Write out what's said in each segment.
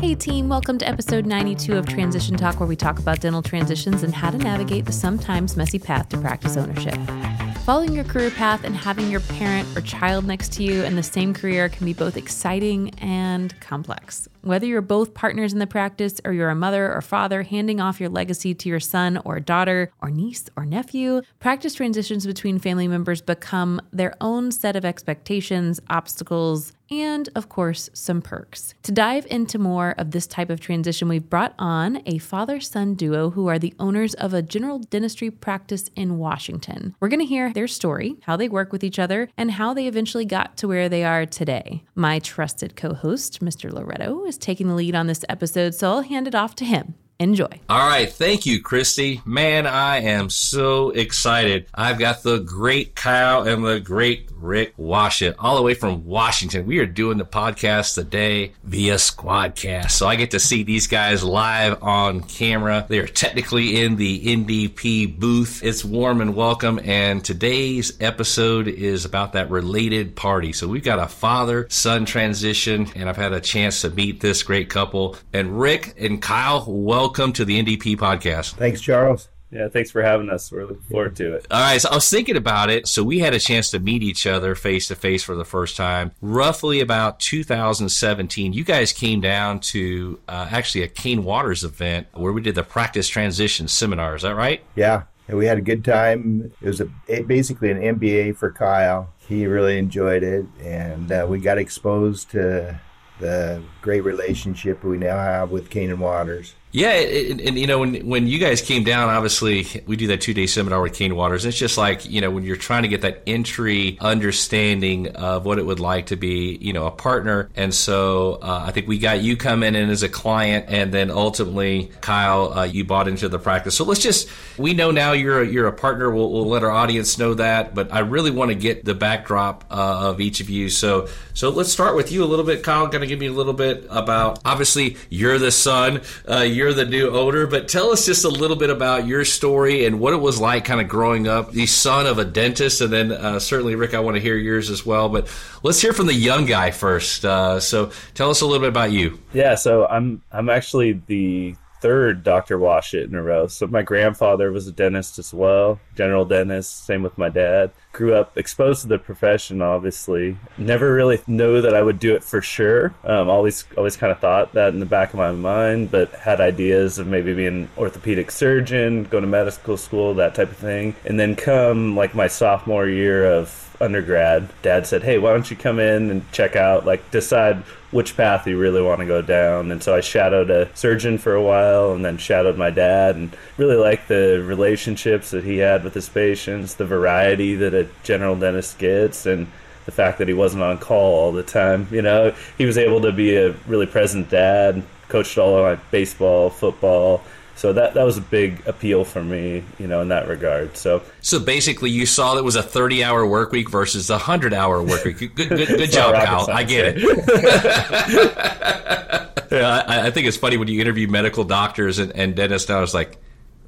Hey, team, welcome to episode 92 of Transition Talk, where we talk about dental transitions and how to navigate the sometimes messy path to practice ownership. Following your career path and having your parent or child next to you in the same career can be both exciting and complex. Whether you're both partners in the practice or you're a mother or father handing off your legacy to your son or daughter or niece or nephew, practice transitions between family members become their own set of expectations, obstacles, and of course, some perks. To dive into more of this type of transition, we've brought on a father son duo who are the owners of a general dentistry practice in Washington. We're going to hear their story, how they work with each other, and how they eventually got to where they are today. My trusted co host, Mr. Loretto, is taking the lead on this episode, so I'll hand it off to him. Enjoy. All right. Thank you, Christy. Man, I am so excited. I've got the great Kyle and the great Rick Washut all the way from Washington. We are doing the podcast today via Squadcast. So I get to see these guys live on camera. They are technically in the NDP booth. It's warm and welcome. And today's episode is about that related party. So we've got a father son transition, and I've had a chance to meet this great couple. And Rick and Kyle, welcome welcome to the NDP podcast. Thanks, Charles. Yeah, thanks for having us. We're looking forward to it. All right, so I was thinking about it. So we had a chance to meet each other face to face for the first time, roughly about 2017. You guys came down to uh, actually a Cain Watters event where we did the practice transition seminar. Is that right? Yeah, and we had a good time. It was a, basically an MBA for Kyle. He really enjoyed it, and uh, we got exposed to the great relationship we now have with Cain and Watters. Yeah, and, and, you know when when you guys came down, obviously we do that two day seminar with Cain Watters. It's just like you know when you're trying to get that entry understanding of what it would like to be you know a partner, and so uh, I think we got you coming in as a client, and then ultimately Kyle, uh, you bought into the practice. So let's just we know now you're a, you're a partner. We'll, we'll let our audience know that, but I really want to get the backdrop uh, of each of you. So so let's start with you a little bit, Kyle. To give me a little bit about obviously you're the son. Uh, you're the new owner, but tell us just a little bit about your story and what it was like kind of growing up, the son of a dentist. And then uh, certainly, Rick, I want to hear yours as well. But let's hear from the young guy first. Uh, so tell us a little bit about you. Yeah, so I'm I'm actually the third Dr. Washut in a row. So my grandfather was a dentist as well, general dentist. Same with my dad. Grew up exposed to the profession, obviously. Never really know that I would do it for sure. Um, always, always kind of thought that in the back of my mind, but had ideas of maybe being an orthopedic surgeon, going to medical school, that type of thing. And then come like my sophomore year of undergrad, dad said, Hey, why don't you come in and check out, like, decide which path you really want to go down. And so I shadowed a surgeon for a while and then shadowed my dad and really liked the relationships that he had with his patients, the variety that a general dentist gets, and the fact that he wasn't on call all the time. You know, he was able to be a really present dad, coached all of my baseball, football so that that was a big appeal for me, you know, in that regard. So so basically, you saw it was a thirty hour work week versus a hundred hour work week. Good good, good job, Kyle. I get it. yeah, I, I, think it's funny when you interview medical doctors and, and dentists. Now it's like.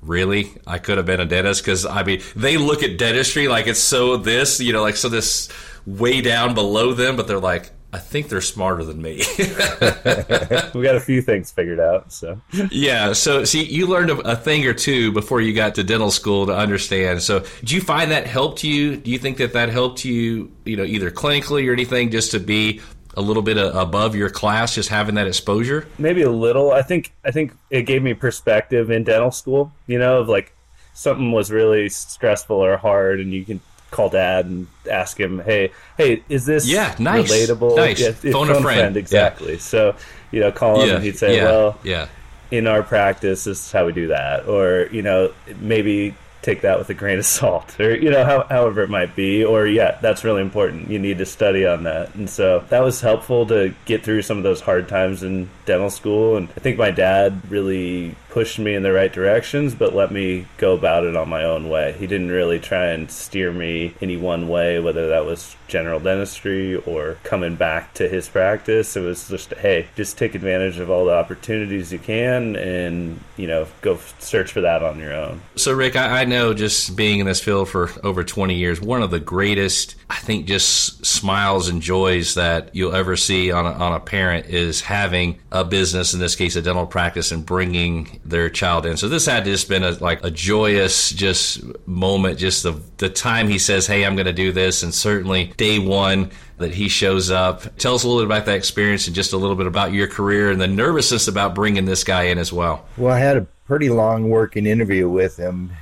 Really, I could have been a dentist because I mean they look at dentistry like it's so this, you know, like so this way down below them, but they're like, I think they're smarter than me. we got a few things figured out. So yeah. So see, you learned a, thing or two before you got to dental school to understand. So do you find that helped you? Do you think that that helped you? You know, either clinically or anything, just to be a little bit uh, above your class, just having that exposure. Maybe a little. I think. I think it gave me perspective in dental school. You know, of like something was really stressful or hard, and you can call dad and ask him, "Hey, hey, is this yeah nice relatable? Nice yeah, phone, phone a friend. friend exactly." Yeah. So you know, call him yeah. and he'd say. "Well, yeah." In our practice, this is how we do that, or you know, maybe take that with a grain of salt or you know how, however it might be or yeah that's really important. You need to study on that. And so that was helpful to get through some of those hard times in dental school. And i think my dad really pushed me in the right directions, but let me go about it on my own way. He didn't really try and steer me any one way, whether that was general dentistry or coming back to his practice. It was just, hey, just take advantage of all the opportunities you can and, you know, go search for that on your own. So, Rick, I, I know just being in this field for over 20 years, one of the greatest, I think, just smiles and joys that you'll ever see on a, on a parent is having a business, in this case, a dental practice, and bringing their child in. So this had just been a, like a joyous just moment, just the, the time he says, hey, I'm going to do this. And certainly day one, that he shows up. Tell us a little bit about that experience and just a little bit about your career and the nervousness about bringing this guy in as well. Well, I had a pretty long working interview with him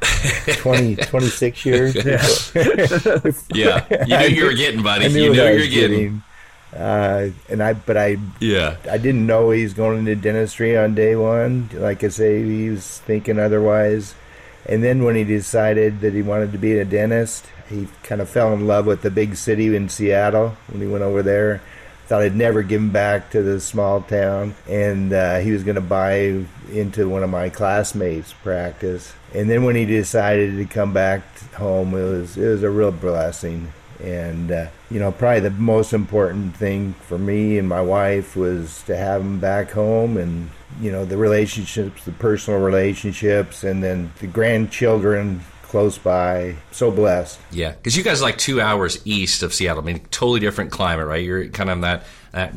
20, 26 years. Yeah. You knew you were getting, buddy. You knew you were getting. getting. Uh, and I, but I, Yeah. I didn't know he was going into dentistry on day one. Like I say, he was thinking otherwise. And then when he decided that he wanted to be a dentist, he kind of fell in love with the big city in Seattle when he went over there. Thought I'd never give him back to the small town, and uh, he was going to buy into one of my classmates' practice. And then when he decided to come back home, it was it was a real blessing. And uh, you know, probably the most important thing for me and my wife was to have him back home, and you know, the relationships, the personal relationships, and then the grandchildren close by. So blessed. Yeah, because you guys are like two hours east of Seattle. I mean, totally different climate, right? You're kind of in that that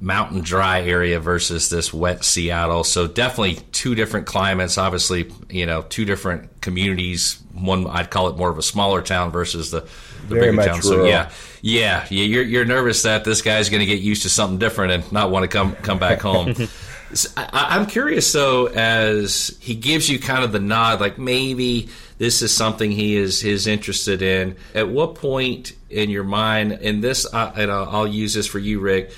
mountain dry area versus this wet Seattle. So definitely two different climates. Obviously, you know, two different communities. One I'd call it more of a smaller town versus the, the Very bigger town. So yeah, yeah, yeah. You're you're nervous that this guy's going to get used to something different and not want to come come back home. So I, I'm curious though, as he gives you kind of the nod, like maybe this is something he is is interested in. At what point in your mind, and this, uh, and I'll, I'll use this for you, Rick,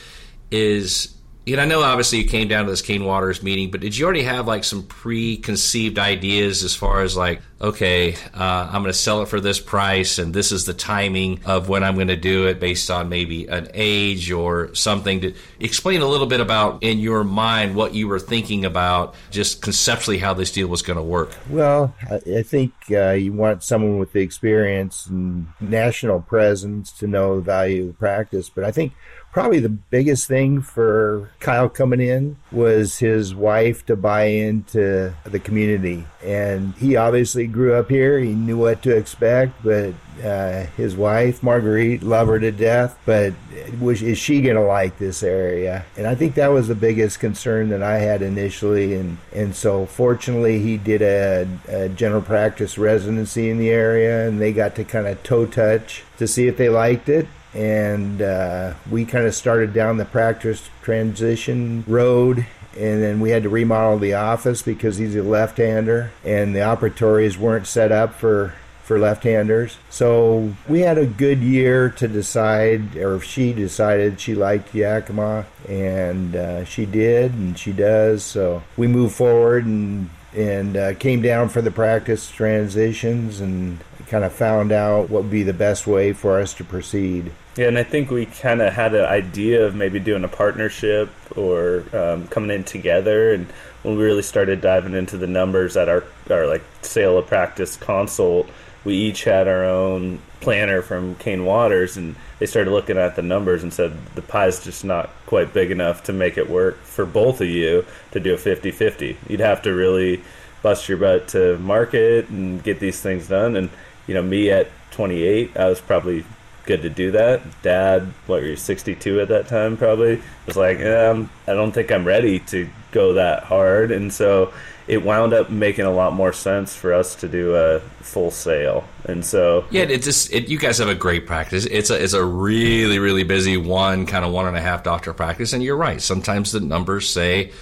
is you know I know obviously you came down to this Cain Watters meeting, but did you already have like some preconceived ideas as far as like, okay, uh, I'm going to sell it for this price, and this is the timing of when I'm going to do it based on maybe an age or something? To explain a little bit about in your mind what you were thinking about, just conceptually how this deal was going to work. Well, I, think uh, you want someone with the experience and national presence to know the value of the practice. But I think probably the biggest thing for Kyle coming in was his wife to buy into the community. And he obviously grew up here. He knew what to expect, but uh, his wife, Marguerite, love her to death. But was, is she going to like this area? And I think that was the biggest concern that I had initially. And, and so fortunately, he did a, a general practice residency in the area, and they got to kind of toe touch to see if they liked it and uh, we kind of started down the practice transition road and then we had to remodel the office because he's a left-hander and the operatories weren't set up for for left-handers. So we had a good year to decide or she decided she liked yakima and uh, she did and she does. So we moved forward and and uh, came down for the practice transitions and kind of found out what would be the best way for us to proceed Yeah, and I think we kind of had an idea of maybe doing a partnership or um, coming in together. And when we really started diving into the numbers at our, our like sale of practice consult, we each had our own planner from Cain Watters, and they started looking at the numbers and said the pie's just not quite big enough to make it work for both of you to do a 50-50. You'd have to really bust your butt to market and get these things done. And you know, me at 28, I was probably good to do that. Dad, what were you, 62 at that time? Probably was like, um, I don't think I'm ready to go that hard, and so it wound up making a lot more sense for us to do a full sale. And so, Yeah, it just it, you guys have a great practice. It's a it's a really really busy one kind of one and a half doctor practice, and you're right. Sometimes the numbers say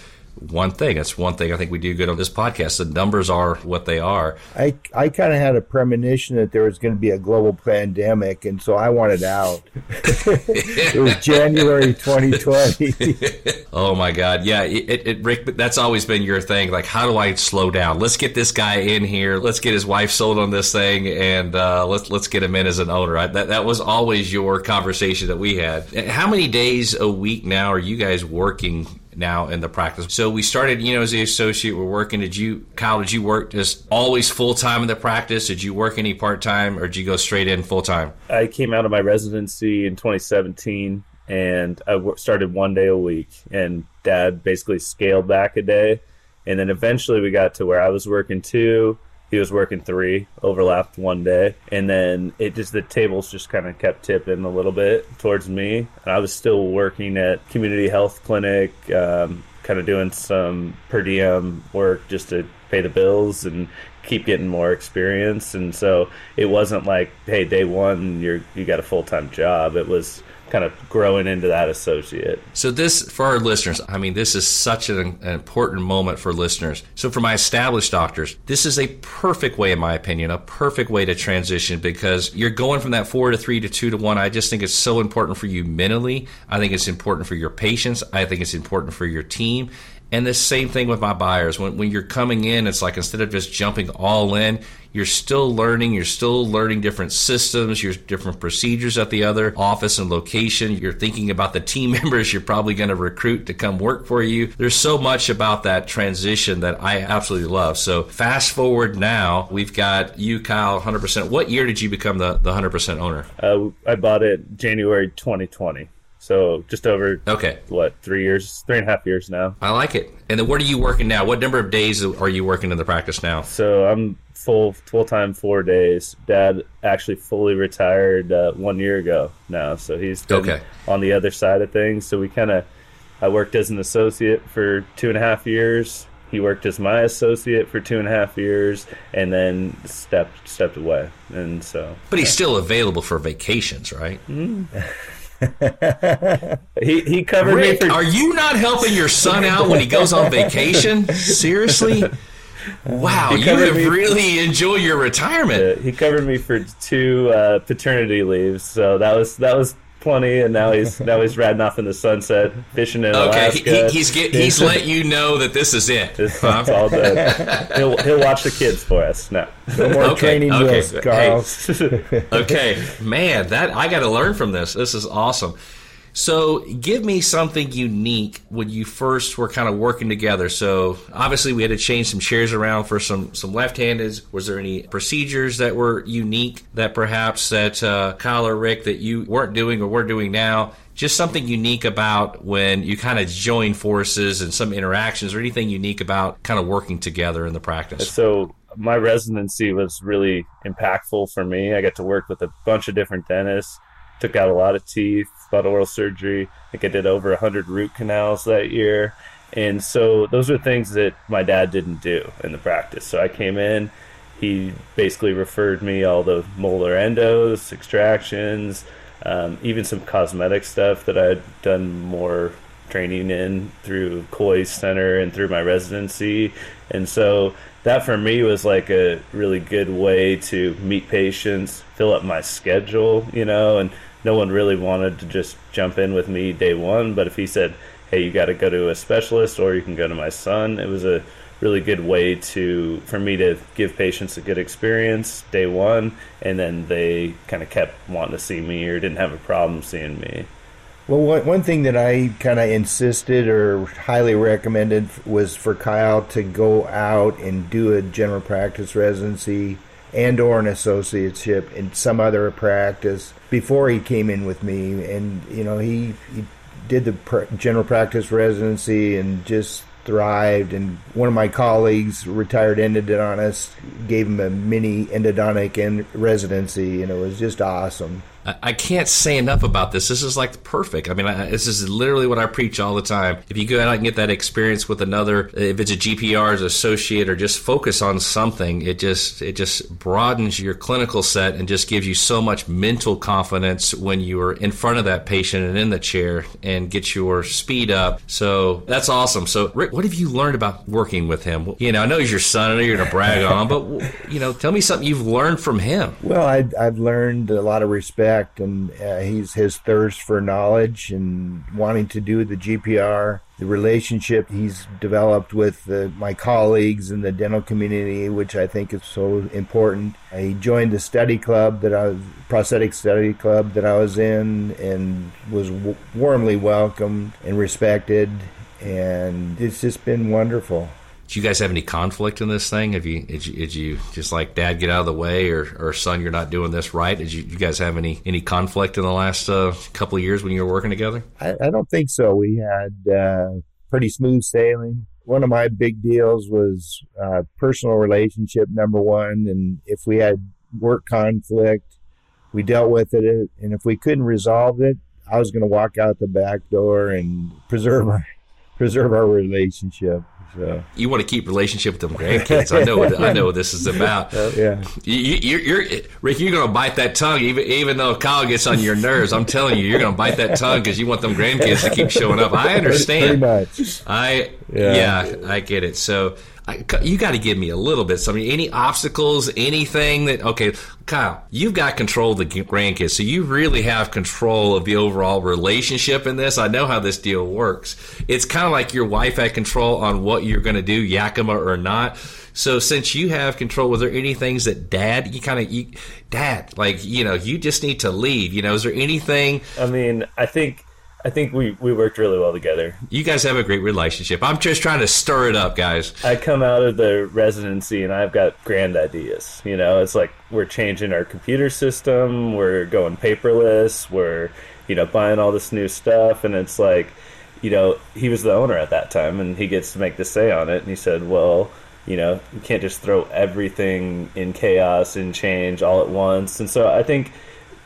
one thing. That's one thing I think we do good on this podcast. The numbers are what they are. I, I kind of had a premonition that there was going to be a global pandemic, and so I wanted out. it was January 2020. Oh my God, yeah, it, it, Rick. That's always been your thing. Like, how do I slow down? Let's get this guy in here. Let's get his wife sold on this thing, and uh, let's let's get him in as an owner. I, that that was always your conversation that we had. How many days a week now are you guys working? Now in the practice. So we started, you know, as the associate, we're working. Did you, Kyle, did you work just always full time in the practice? Did you work any part time or did you go straight in full time? I came out of my residency in 2017 and I started one day a week. And dad basically scaled back a day. And then eventually we got to where I was working two he was working three, overlapped one day, and then it just the tables just kind of kept tipping a little bit towards me. And I was still working at community health clinic, um, kind of doing some per diem work just to pay the bills and keep getting more experience. And so it wasn't like, hey, day one, you're you got a full time job. It was kind of growing into that associate. So this for our listeners, I mean, this is such an, an, important moment for listeners. So for my established doctors, this is a perfect way, in my opinion, a perfect way to transition because you're going from that four to three to two to one. I just think it's so important for you mentally. I think it's important for your patients. I think it's important for your team. And the same thing with my buyers. When, when you're coming in, it's like instead of just jumping all in, you're still learning. You're still learning different systems, your different procedures at the other office and location. You're thinking about the team members you're probably going to recruit to come work for you. There's so much about that transition that I absolutely love. So fast forward now, we've got you, Kyle, 100%. What year did you become the, the 100% owner? Uh, I bought it January 2020. So just over okay, what three years, three and a half years now. I like it. And then what are you working now? What number of days are you working in the practice now? So I'm full full time four days. Dad actually fully retired uh, one year ago now, so he's okay. on the other side of things. So we kind of I worked as an associate for two and a half years. He worked as my associate for two and a half years, and then stepped stepped away. And so, but he's still available for vacations, right? Mm-hmm. he he covered Rick, me for. Are you not helping your son out when he goes on vacation? Seriously? Wow, you have really enjoyed your retirement. Yeah, he covered me for two uh, paternity leaves, so that was that was plenty, and now he's now he's riding off in the sunset, fishing in okay, Alaska. Okay, he, he's get, he's let you know that this is it. It's, it's all done. he'll he'll watch the kids for us now. No more okay, training okay. wheels, Carl. Hey, okay, man, that I got to learn from this. This is awesome. So, give me something unique when you first were kind of working together. So, obviously, we had to change some chairs around for some some left-handed. Was there any procedures that were unique that perhaps that uh, Kyle or Rick that you weren't doing or were doing now? Just something unique about when you kind of join forces and some interactions, or anything unique about kind of working together in the practice. So, my residency was really impactful for me. I got to work with a bunch of different dentists took out a lot of teeth, a lot of oral surgery. I think I did over 100 root canals that year. And so those are things that my dad didn't do in the practice. So I came in, he basically referred me all the molar endos, extractions, um, even some cosmetic stuff that I had done more training in through Kois Center and through my residency. And so that for me was like a really good way to meet patients, fill up my schedule, you know, and no one really wanted to just jump in with me day one. But if he said, "Hey, you got to go to a specialist, or you can go to my son," it was a really good way to for me to give patients a good experience day one, and then they kind of kept wanting to see me or didn't have a problem seeing me. Well, one, one thing that I kind of insisted or highly recommended was for Kyle to go out and do a general practice residency and or an associateship in some other practice before he came in with me. And you know he, he did the pr- general practice residency and just thrived. And one of my colleagues retired endodontist gave him a mini endodontic residency and it was just awesome I can't say enough about this. This is like perfect. I mean, I, this is literally what I preach all the time. If you go out and get that experience with another, if it's a GPR as associate or just focus on something, it just it just broadens your clinical set and just gives you so much mental confidence when you are in front of that patient and in the chair and get your speed up. So that's awesome. So Rick, what have you learned about working with him? You know, I know he's your son. I know you're to brag on but you know, tell me something you've learned from him. Well, I, I've learned a lot of respect and uh, he's his thirst for knowledge and wanting to do the GPR. The relationship he's developed with the, my colleagues in the dental community, which I think is so important. He joined the study club that I prosthetic study club that I was in, and was w- warmly welcomed and respected and it's just been wonderful. Do you guys have any conflict in this thing? Have you did you, did you just like Dad get out of the way, or, or son, you're not doing this right? Did you, you guys have any any conflict in the last uh, couple of years when you were working together? I, I don't think so. We had uh, pretty smooth sailing. One of my big deals was uh, personal relationship number one, and if we had work conflict, we dealt with it, and if we couldn't resolve it, I was going to walk out the back door and preserve our preserve our relationship. So you want to keep relationship with them grandkids. I know. What, I know what this is about. Oh, yeah, you, are you're Rick. You're going to bite that tongue, even even though Kyle gets on your nerves. I'm telling you, you're going to bite that tongue because you want them grandkids to keep showing up. I understand. Pretty much. I yeah, yeah I get it. So I, you got to give me a little bit. Something, any obstacles, anything that okay, Kyle, you've got control of the grandkids, so you really have control of the overall relationship in this. I know how this deal works. It's kind of like your wife had control on what you're going to do, Yakima or not. So since you have control, was there any things that Dad, you kind of, you, Dad, like you know, you just need to lead. You know, is there anything? I mean, I think I think we, we worked really well together. You guys have a great relationship. I'm just trying to stir it up, guys. I come out of the residency and I've got grand ideas. You know, it's like we're changing our computer system, we're going paperless, we're, you know, buying all this new stuff. And it's like, you know, he was the owner at that time and he gets to make the say on it. And he said, well, you know, you can't just throw everything in chaos and change all at once. And so I think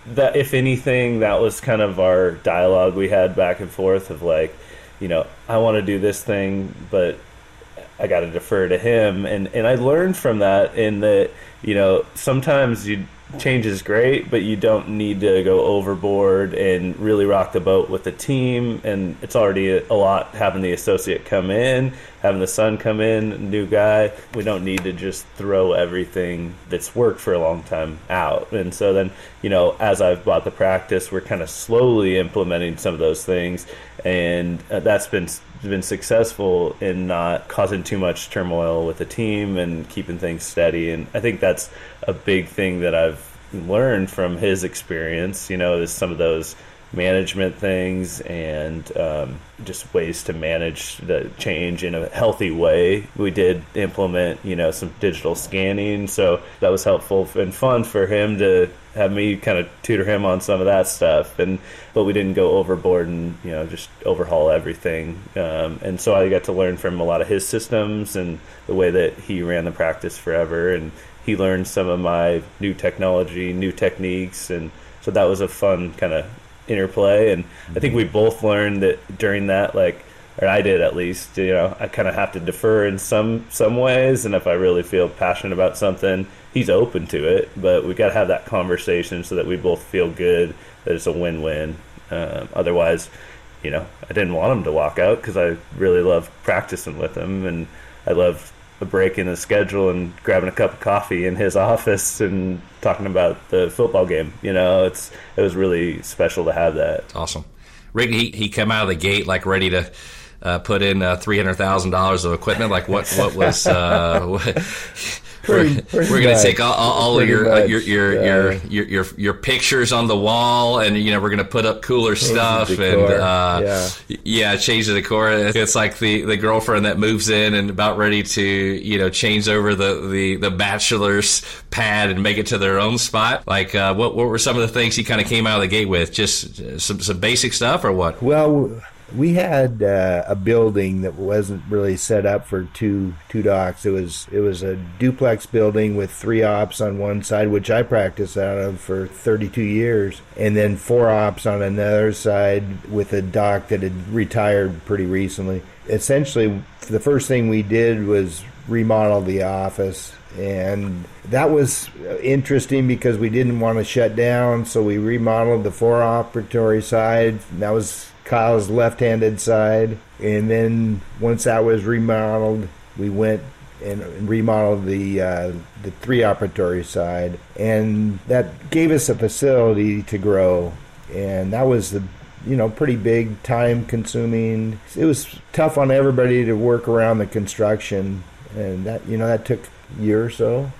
that if anything, that was kind of our dialogue we had back and forth of like, you know, I want to do this thing, but I got to defer to him, and and I learned from that in that you know sometimes you change is great, but you don't need to go overboard and really rock the boat with the team. And it's already a, lot having the associate come in, having the son come in, new guy. We don't need to just throw everything that's worked for a long time out. And so then, you know, as I've bought the practice, we're kind of slowly implementing some of those things, and uh, that's been been successful in not causing too much turmoil with the team and keeping things steady. And I think that's a big thing that I've learned from his experience. You know, is some of those management things and um, just ways to manage the change in a healthy way. We did implement, you know, some digital scanning, so that was helpful and fun for him to have me kind of tutor him on some of that stuff. And but we didn't go overboard and you know just overhaul everything. Um, and so I got to learn from a lot of his systems and the way that he ran the practice forever and he learned some of my new technology, new techniques, and so that was a fun kind of interplay. And I think we both learned that during that, like, or I did at least, you know, I kind of have to defer in some some ways, and if I really feel passionate about something, he's open to it. But we got to have that conversation so that we both feel good that it's a win-win. Um, otherwise, you know, I didn't want him to walk out because I really love practicing with him, and I love a break in the schedule and grabbing a cup of coffee in his office and talking about the football game. You know, it's it was really special to have that. Awesome. Rick, he, he come out of the gate like ready to uh, put in uh, three hundred thousand dollars of equipment. Like what? What was? Uh, We're, going to take all, all of your, uh, your, your, yeah. your, your, your your pictures on the wall, and you know we're going to put up cooler change stuff, and uh, yeah. yeah, change the decor. It's like the, the girlfriend that moves in and about ready to you know change over the, the, the bachelor's pad and make it to their own spot. Like uh, what what were some of the things he kind of came out of the gate with? Just some some basic stuff, or what? Well we had uh, a building that wasn't really set up for two two docs. It was it was a duplex building with three ops on one side, which I practiced out of for 32 years, and then four ops on another side with a dock that had retired pretty recently. Essentially, the first thing we did was remodel the office and that was interesting because we didn't want to shut down so we remodeled the four operatory side that was Kyle's left-handed side, and then once that was remodeled, we went and remodeled the uh, the three operatory side, and that gave us a facility to grow, and that was the you know pretty big time consuming. It was tough on everybody to work around the construction, and that you know that took a year or so,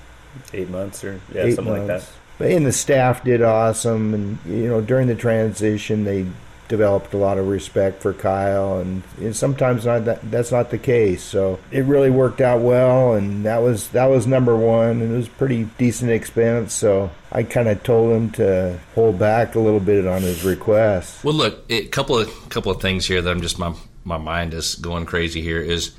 eight months or yeah eight something months. like that. But and the staff did awesome, and you know during the transition they developed a lot of respect for Kyle, and, and sometimes not that, that's not the case. So it really worked out well, and that was that was number one, and it was pretty decent expense. So I kind of told him to hold back a little bit on his request. Well, look, a couple of couple of things here that I'm just my my mind is going crazy here is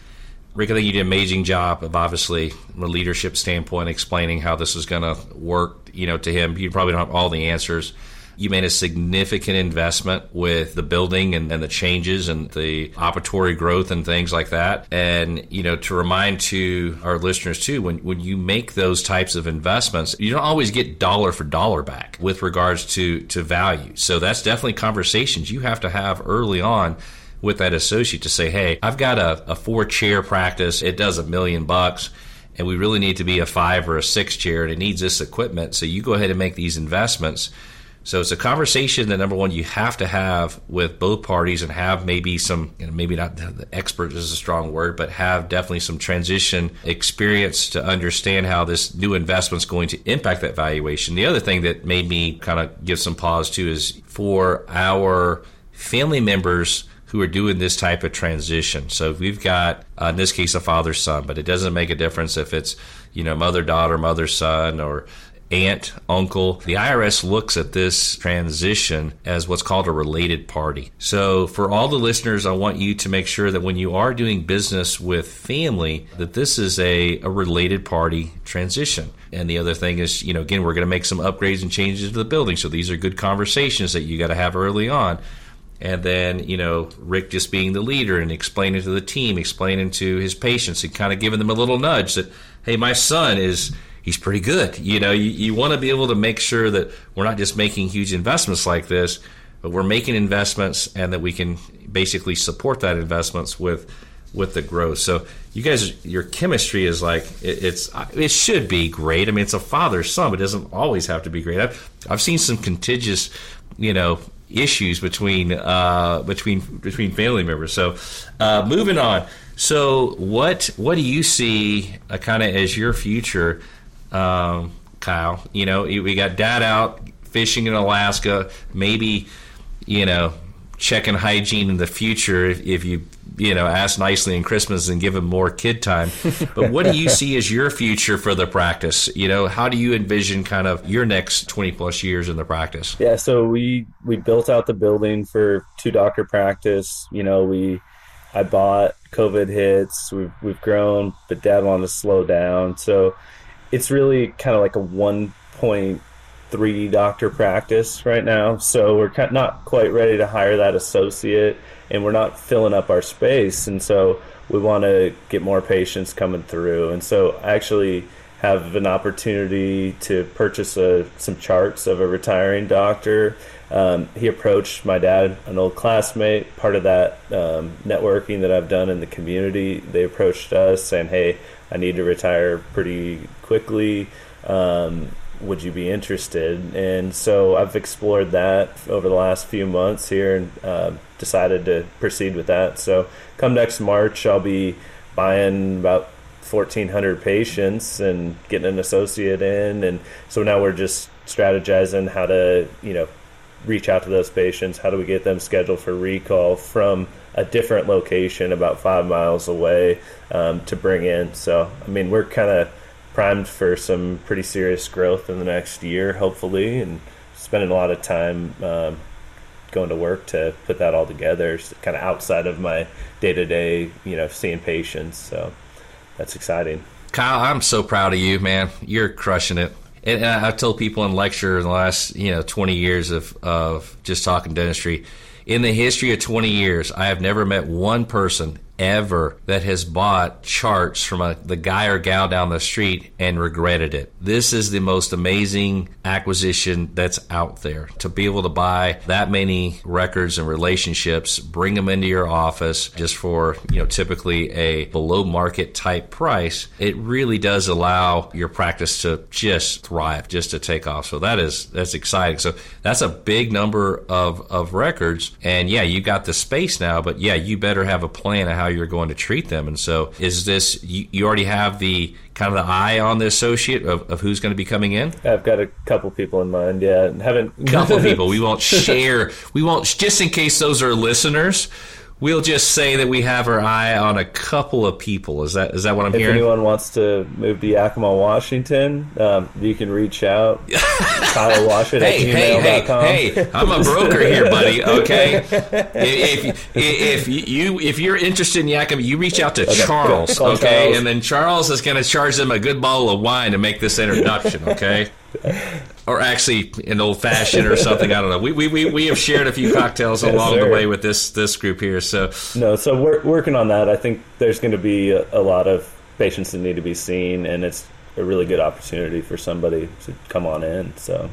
Rick, I think you did an amazing job of obviously from a leadership standpoint explaining how this is going to work. You know, to him, you probably don't have all the answers. You made a significant investment with the building and, and, the changes and the operatory growth and things like that. And, you know, to remind to our listeners too, when, when you make those types of investments, you don't always get dollar for dollar back with regards to, to value. So that's definitely conversations you have to have early on with that associate to say, hey, I've got a, a four chair practice. It does a million bucks and we really need to be a five or a six chair and it needs this equipment. So you go ahead and make these investments. So it's a conversation that number one you have to have with both parties and have maybe some, you know, maybe not the expert is a strong word, but have definitely some transition experience to understand how this new investment is going to impact that valuation. The other thing that made me kind of give some pause too is for our family members who are doing this type of transition. So we've got, uh, in this case, a father son, but it doesn't make a difference if it's, you know, mother daughter, mother son, or aunt, uncle. The IRS looks at this transition as what's called a related party. So for all the listeners, I want you to make sure that when you are doing business with family, that this is a, a related party transition. And the other thing is, you know, again, we're going to make some upgrades and changes to the building. So these are good conversations that you got to have early on and then you know Rick just being the leader and explaining to the team, explaining to his patients, and kind of giving them a little nudge that, hey, my son is he's pretty good. You know, you, you want to be able to make sure that we're not just making huge investments like this, but we're making investments and that we can basically support that investments with with the growth. So you guys, your chemistry is like it, it's it should be great. I mean, it's a father son, but it doesn't always have to be great. I've I've seen some contiguous, you know, issues between uh, between between family members. So, uh, moving on. So, what what do you see uh, kind of as your future, um, Kyle? You know, we got Dad out fishing in Alaska. Maybe, you know, checking hygiene in the future if, if you you know ask nicely in Christmas and give him more kid time. But what do you see as your future for the practice? You know, how do you envision kind of your next twenty plus years in the practice? Yeah, so we we built out the building for two doctor practice. You know, we I bought, COVID hits, we've we've grown, but Dad wanted to slow down, so it's really kind of like a one point three doctor practice right now. So we're not quite ready to hire that associate and we're not filling up our space. And so we want to get more patients coming through. And so I actually have an opportunity to purchase a, some charts of a retiring doctor. Um, he approached my dad, an old classmate, part of that um, networking that I've done in the community. They approached us saying, Hey, I need to retire pretty quickly. Um, would you be interested? And so I've explored that over the last few months here and uh, decided to proceed with that. So come next March, I'll be buying about 1,400 patients and getting an associate in. And so now we're just strategizing how to, you know, reach out to those patients. How do we get them scheduled for recall from a different location about five miles away um, to bring in? So, I mean, we're kind of primed for some pretty serious growth in the next year, hopefully, and spending a lot of time um, going to work to put that all together, kind of outside of my day to day, you know, seeing patients. So that's exciting. Kyle, I'm so proud of you, man. You're crushing it. And I've told people in lecture in the last, you know, 20 years of, of just talking dentistry. In the history of 20 years, I have never met one person ever that has bought charts from a, the guy or gal down the street and regretted it. This is the most amazing acquisition that's out there. To be able to buy that many records and relationships, bring them into your office just for, you know, typically a below market type price, it really does allow your practice to just thrive, just to take off. So that is that's exciting. So that's a big number of, of records. And yeah, you got the space now, but yeah, you better have a plan of how how you're going to treat them. And so, is this you, you already have the kind of the eye on the associate of, of who's going to be coming in? I've got a couple people in mind. Yeah, haven't couple people. We won't share. We won't just in case those are listeners. We'll just say that we have our eye on a couple of people. Is that is that what I'm if hearing? If anyone wants to move to Yakima, Washington, um, you can reach out. Kyle Washut hey. Hey, hey, hey, I'm a broker here, buddy. Okay, if, if, if you if you're interested in Yakima, you reach out to okay, Charles. Okay, Charles. and then Charles is going to charge them a good bottle of wine to make this introduction. Okay or actually an old fashioned or something. I don't know. We, we, we, we have shared a few cocktails yes, along sir. the way with this this group here. So no, so we're working on that. I think there's going to be a, a lot of patients that need to be seen, and it's a really good opportunity for somebody to come on in. So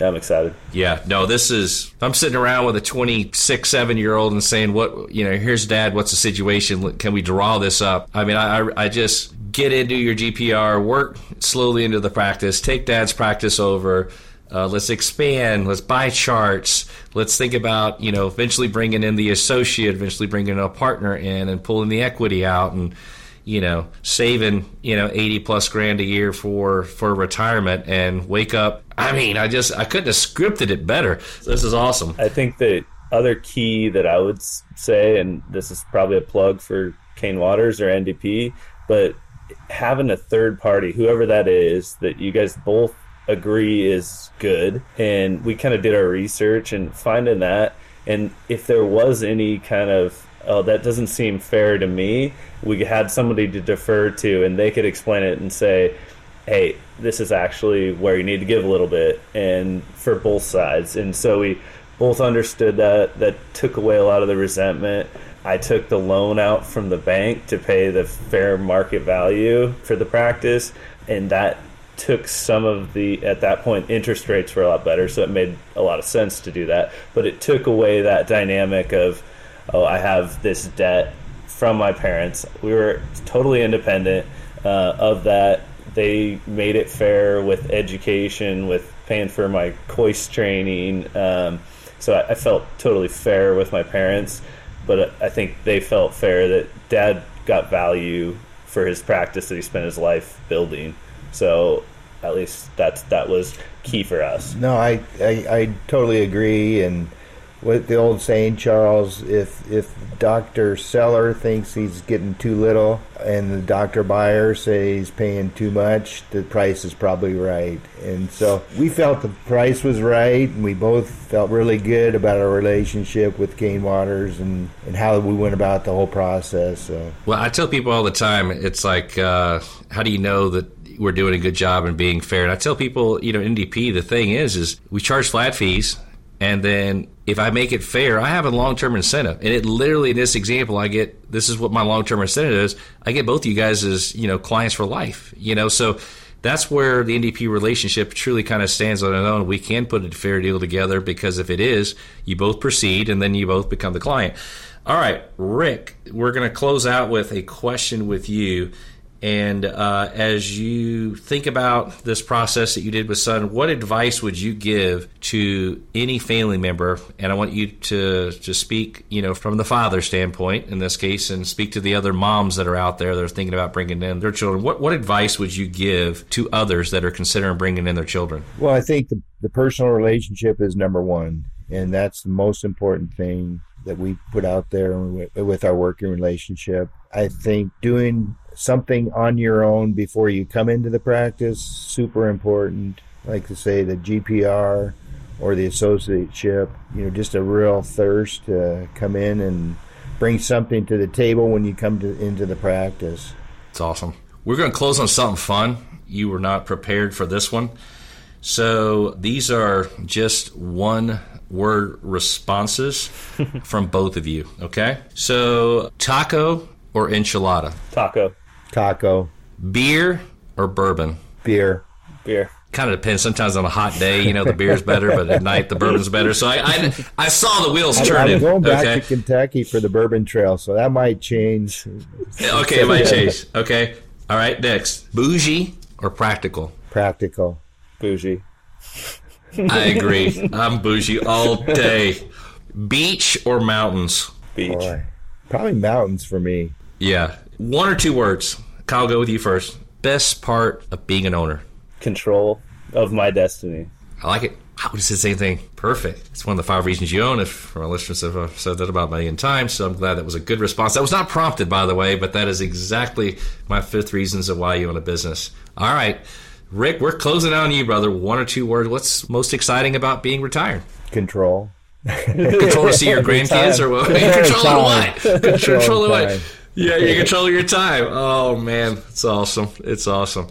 yeah, I'm excited. Yeah, no, this is. I'm sitting around with a 26, seven year old and saying, "What you know? Here's Dad. What's the situation? Can we draw this up?" I mean, I I just get into your GPR, work slowly into the practice, take Dad's practice over. Uh, let's expand. Let's buy charts. Let's think about you know eventually bringing in the associate, eventually bringing a partner in, and pulling the equity out and you know, saving, you know, 80 plus grand a year for, for retirement and wake up. I mean, I just, I couldn't have scripted it better. This is awesome. I think the other key that I would say, and this is probably a plug for Cain Watters or NDP, but having a third party, whoever that is, that you guys both agree is good. And we kind of did our research and finding that. And if there was any kind of oh, that doesn't seem fair to me, we had somebody to defer to and they could explain it and say, hey, this is actually where you need to give a little bit and for both sides. And so we both understood that. That took away a lot of the resentment. I took the loan out from the bank to pay the fair market value for the practice, and that took some of the at that point interest rates were a lot better so it made a lot of sense to do that but it took away that dynamic of oh, I have this debt from my parents. We were totally independent uh, of that. They made it fair with education, with paying for my Kois training. Um, so I, I, felt totally fair with my parents, but I think they felt fair that dad got value for his practice that he spent his life building. So at least that's that was key for us. No, I, I, I totally agree and what the old saying, Charles, if if Doctor Seller thinks he's getting too little and the Doctor Buyer says he's paying too much, the price is probably right. And so we felt the price was right, and we both felt really good about our relationship with Cain Watters and and how we went about the whole process. So. Well, I tell people all the time, it's like, uh, how do you know that we're doing a good job and being fair. And I tell people, you know, NDP, the thing is, is we charge flat fees. And then if I make it fair, I have a long term incentive. And it literally, in this example, I get this is what my long term incentive is. I get both of you guys as, you know, clients for life, you know, so that's where the NDP relationship truly kind of stands on its own. We can put a fair deal together because if it is, you both proceed and then you both become the client. All right, Rick, we're going to close out with a question with you. And uh, as you think about this process that you did with Son, what advice would you give to any family member? And I want you to to speak, you know, from the father standpoint in this case, and speak to the other moms that are out there that are thinking about bringing in their children. What what advice would you give to others that are considering bringing in their children? Well, I think the, the personal relationship is number one, and that's the most important thing that we put out there with our working relationship. I think doing something on your own before you come into the practice super important. Like to say the gpr or the associateship you know just a real thirst to come in and bring something to the table when you come to, into the practice. It's awesome. We're going to close on something fun. You were not prepared for this one. So these are just one word responses from both of you okay? So taco or enchilada? Taco Taco. Beer or bourbon? Beer. Beer. Kind of depends. Sometimes on a hot day, you know, the beer's better, but at night the bourbon's better. So I, I, I saw the wheels turning. I'm going back okay. to Kentucky for the bourbon trail, so that might change. Okay, it might change. Okay. All right. Next, bougie or practical? Practical. Bougie. I agree. I'm bougie all day. Beach or mountains? Beach. Boy. Probably mountains for me. Yeah. One or two words. Kyle, go with you first. Best part of being an owner. Control of my destiny. I like it. I would have said the same thing. Perfect. It's one of the five reasons you own. If our listeners have uh, said that about a million times, so I'm glad that was a good response. That was not prompted, by the way, but that is exactly my fifth reasons of why you own a business. All right, Rick, we're closing out on you, brother. One or two words. What's most exciting about being retired? Control. Control to see your grandkids, or what? Control of what? Control of what? Yeah, you control your time. Oh man, it's awesome. It's awesome.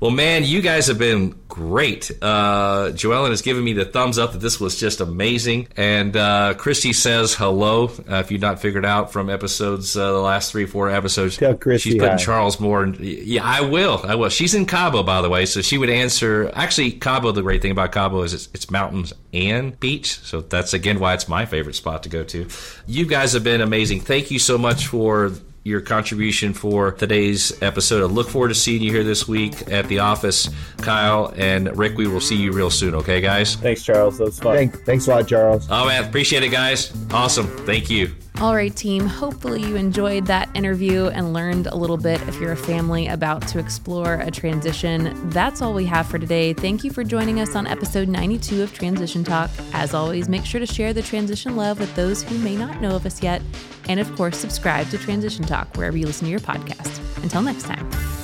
Well, man, you guys have been great. Uh, Joellen has given me the thumbs up that this was just amazing. And uh, Christy says hello. Uh, if you've not figured out from episodes, uh, the last three, four episodes, Tell Christy she's putting hi. Charles more. In, yeah, I will. I will. She's in Cabo, by the way, so she would answer. Actually, Cabo. The great thing about Cabo is it's, it's mountains and beach. So that's again why it's my favorite spot to go to. You guys have been amazing. Thank you so much for your contribution for today's episode. I look forward to seeing you here this week at the office, Kyle and Rick. We will see you real soon. Okay, guys. Thanks, Charles. That was fun. Thank, thanks a lot, Charles. Oh man, appreciate it, guys. Awesome. Thank you. All right, team. Hopefully, you enjoyed that interview and learned a little bit if you're a family about to explore a transition. That's all we have for today. Thank you for joining us on episode 92 of Transition Talk. As always, make sure to share the transition love with those who may not know of us yet. And of course, subscribe to Transition Talk wherever you listen to your podcast. Until next time.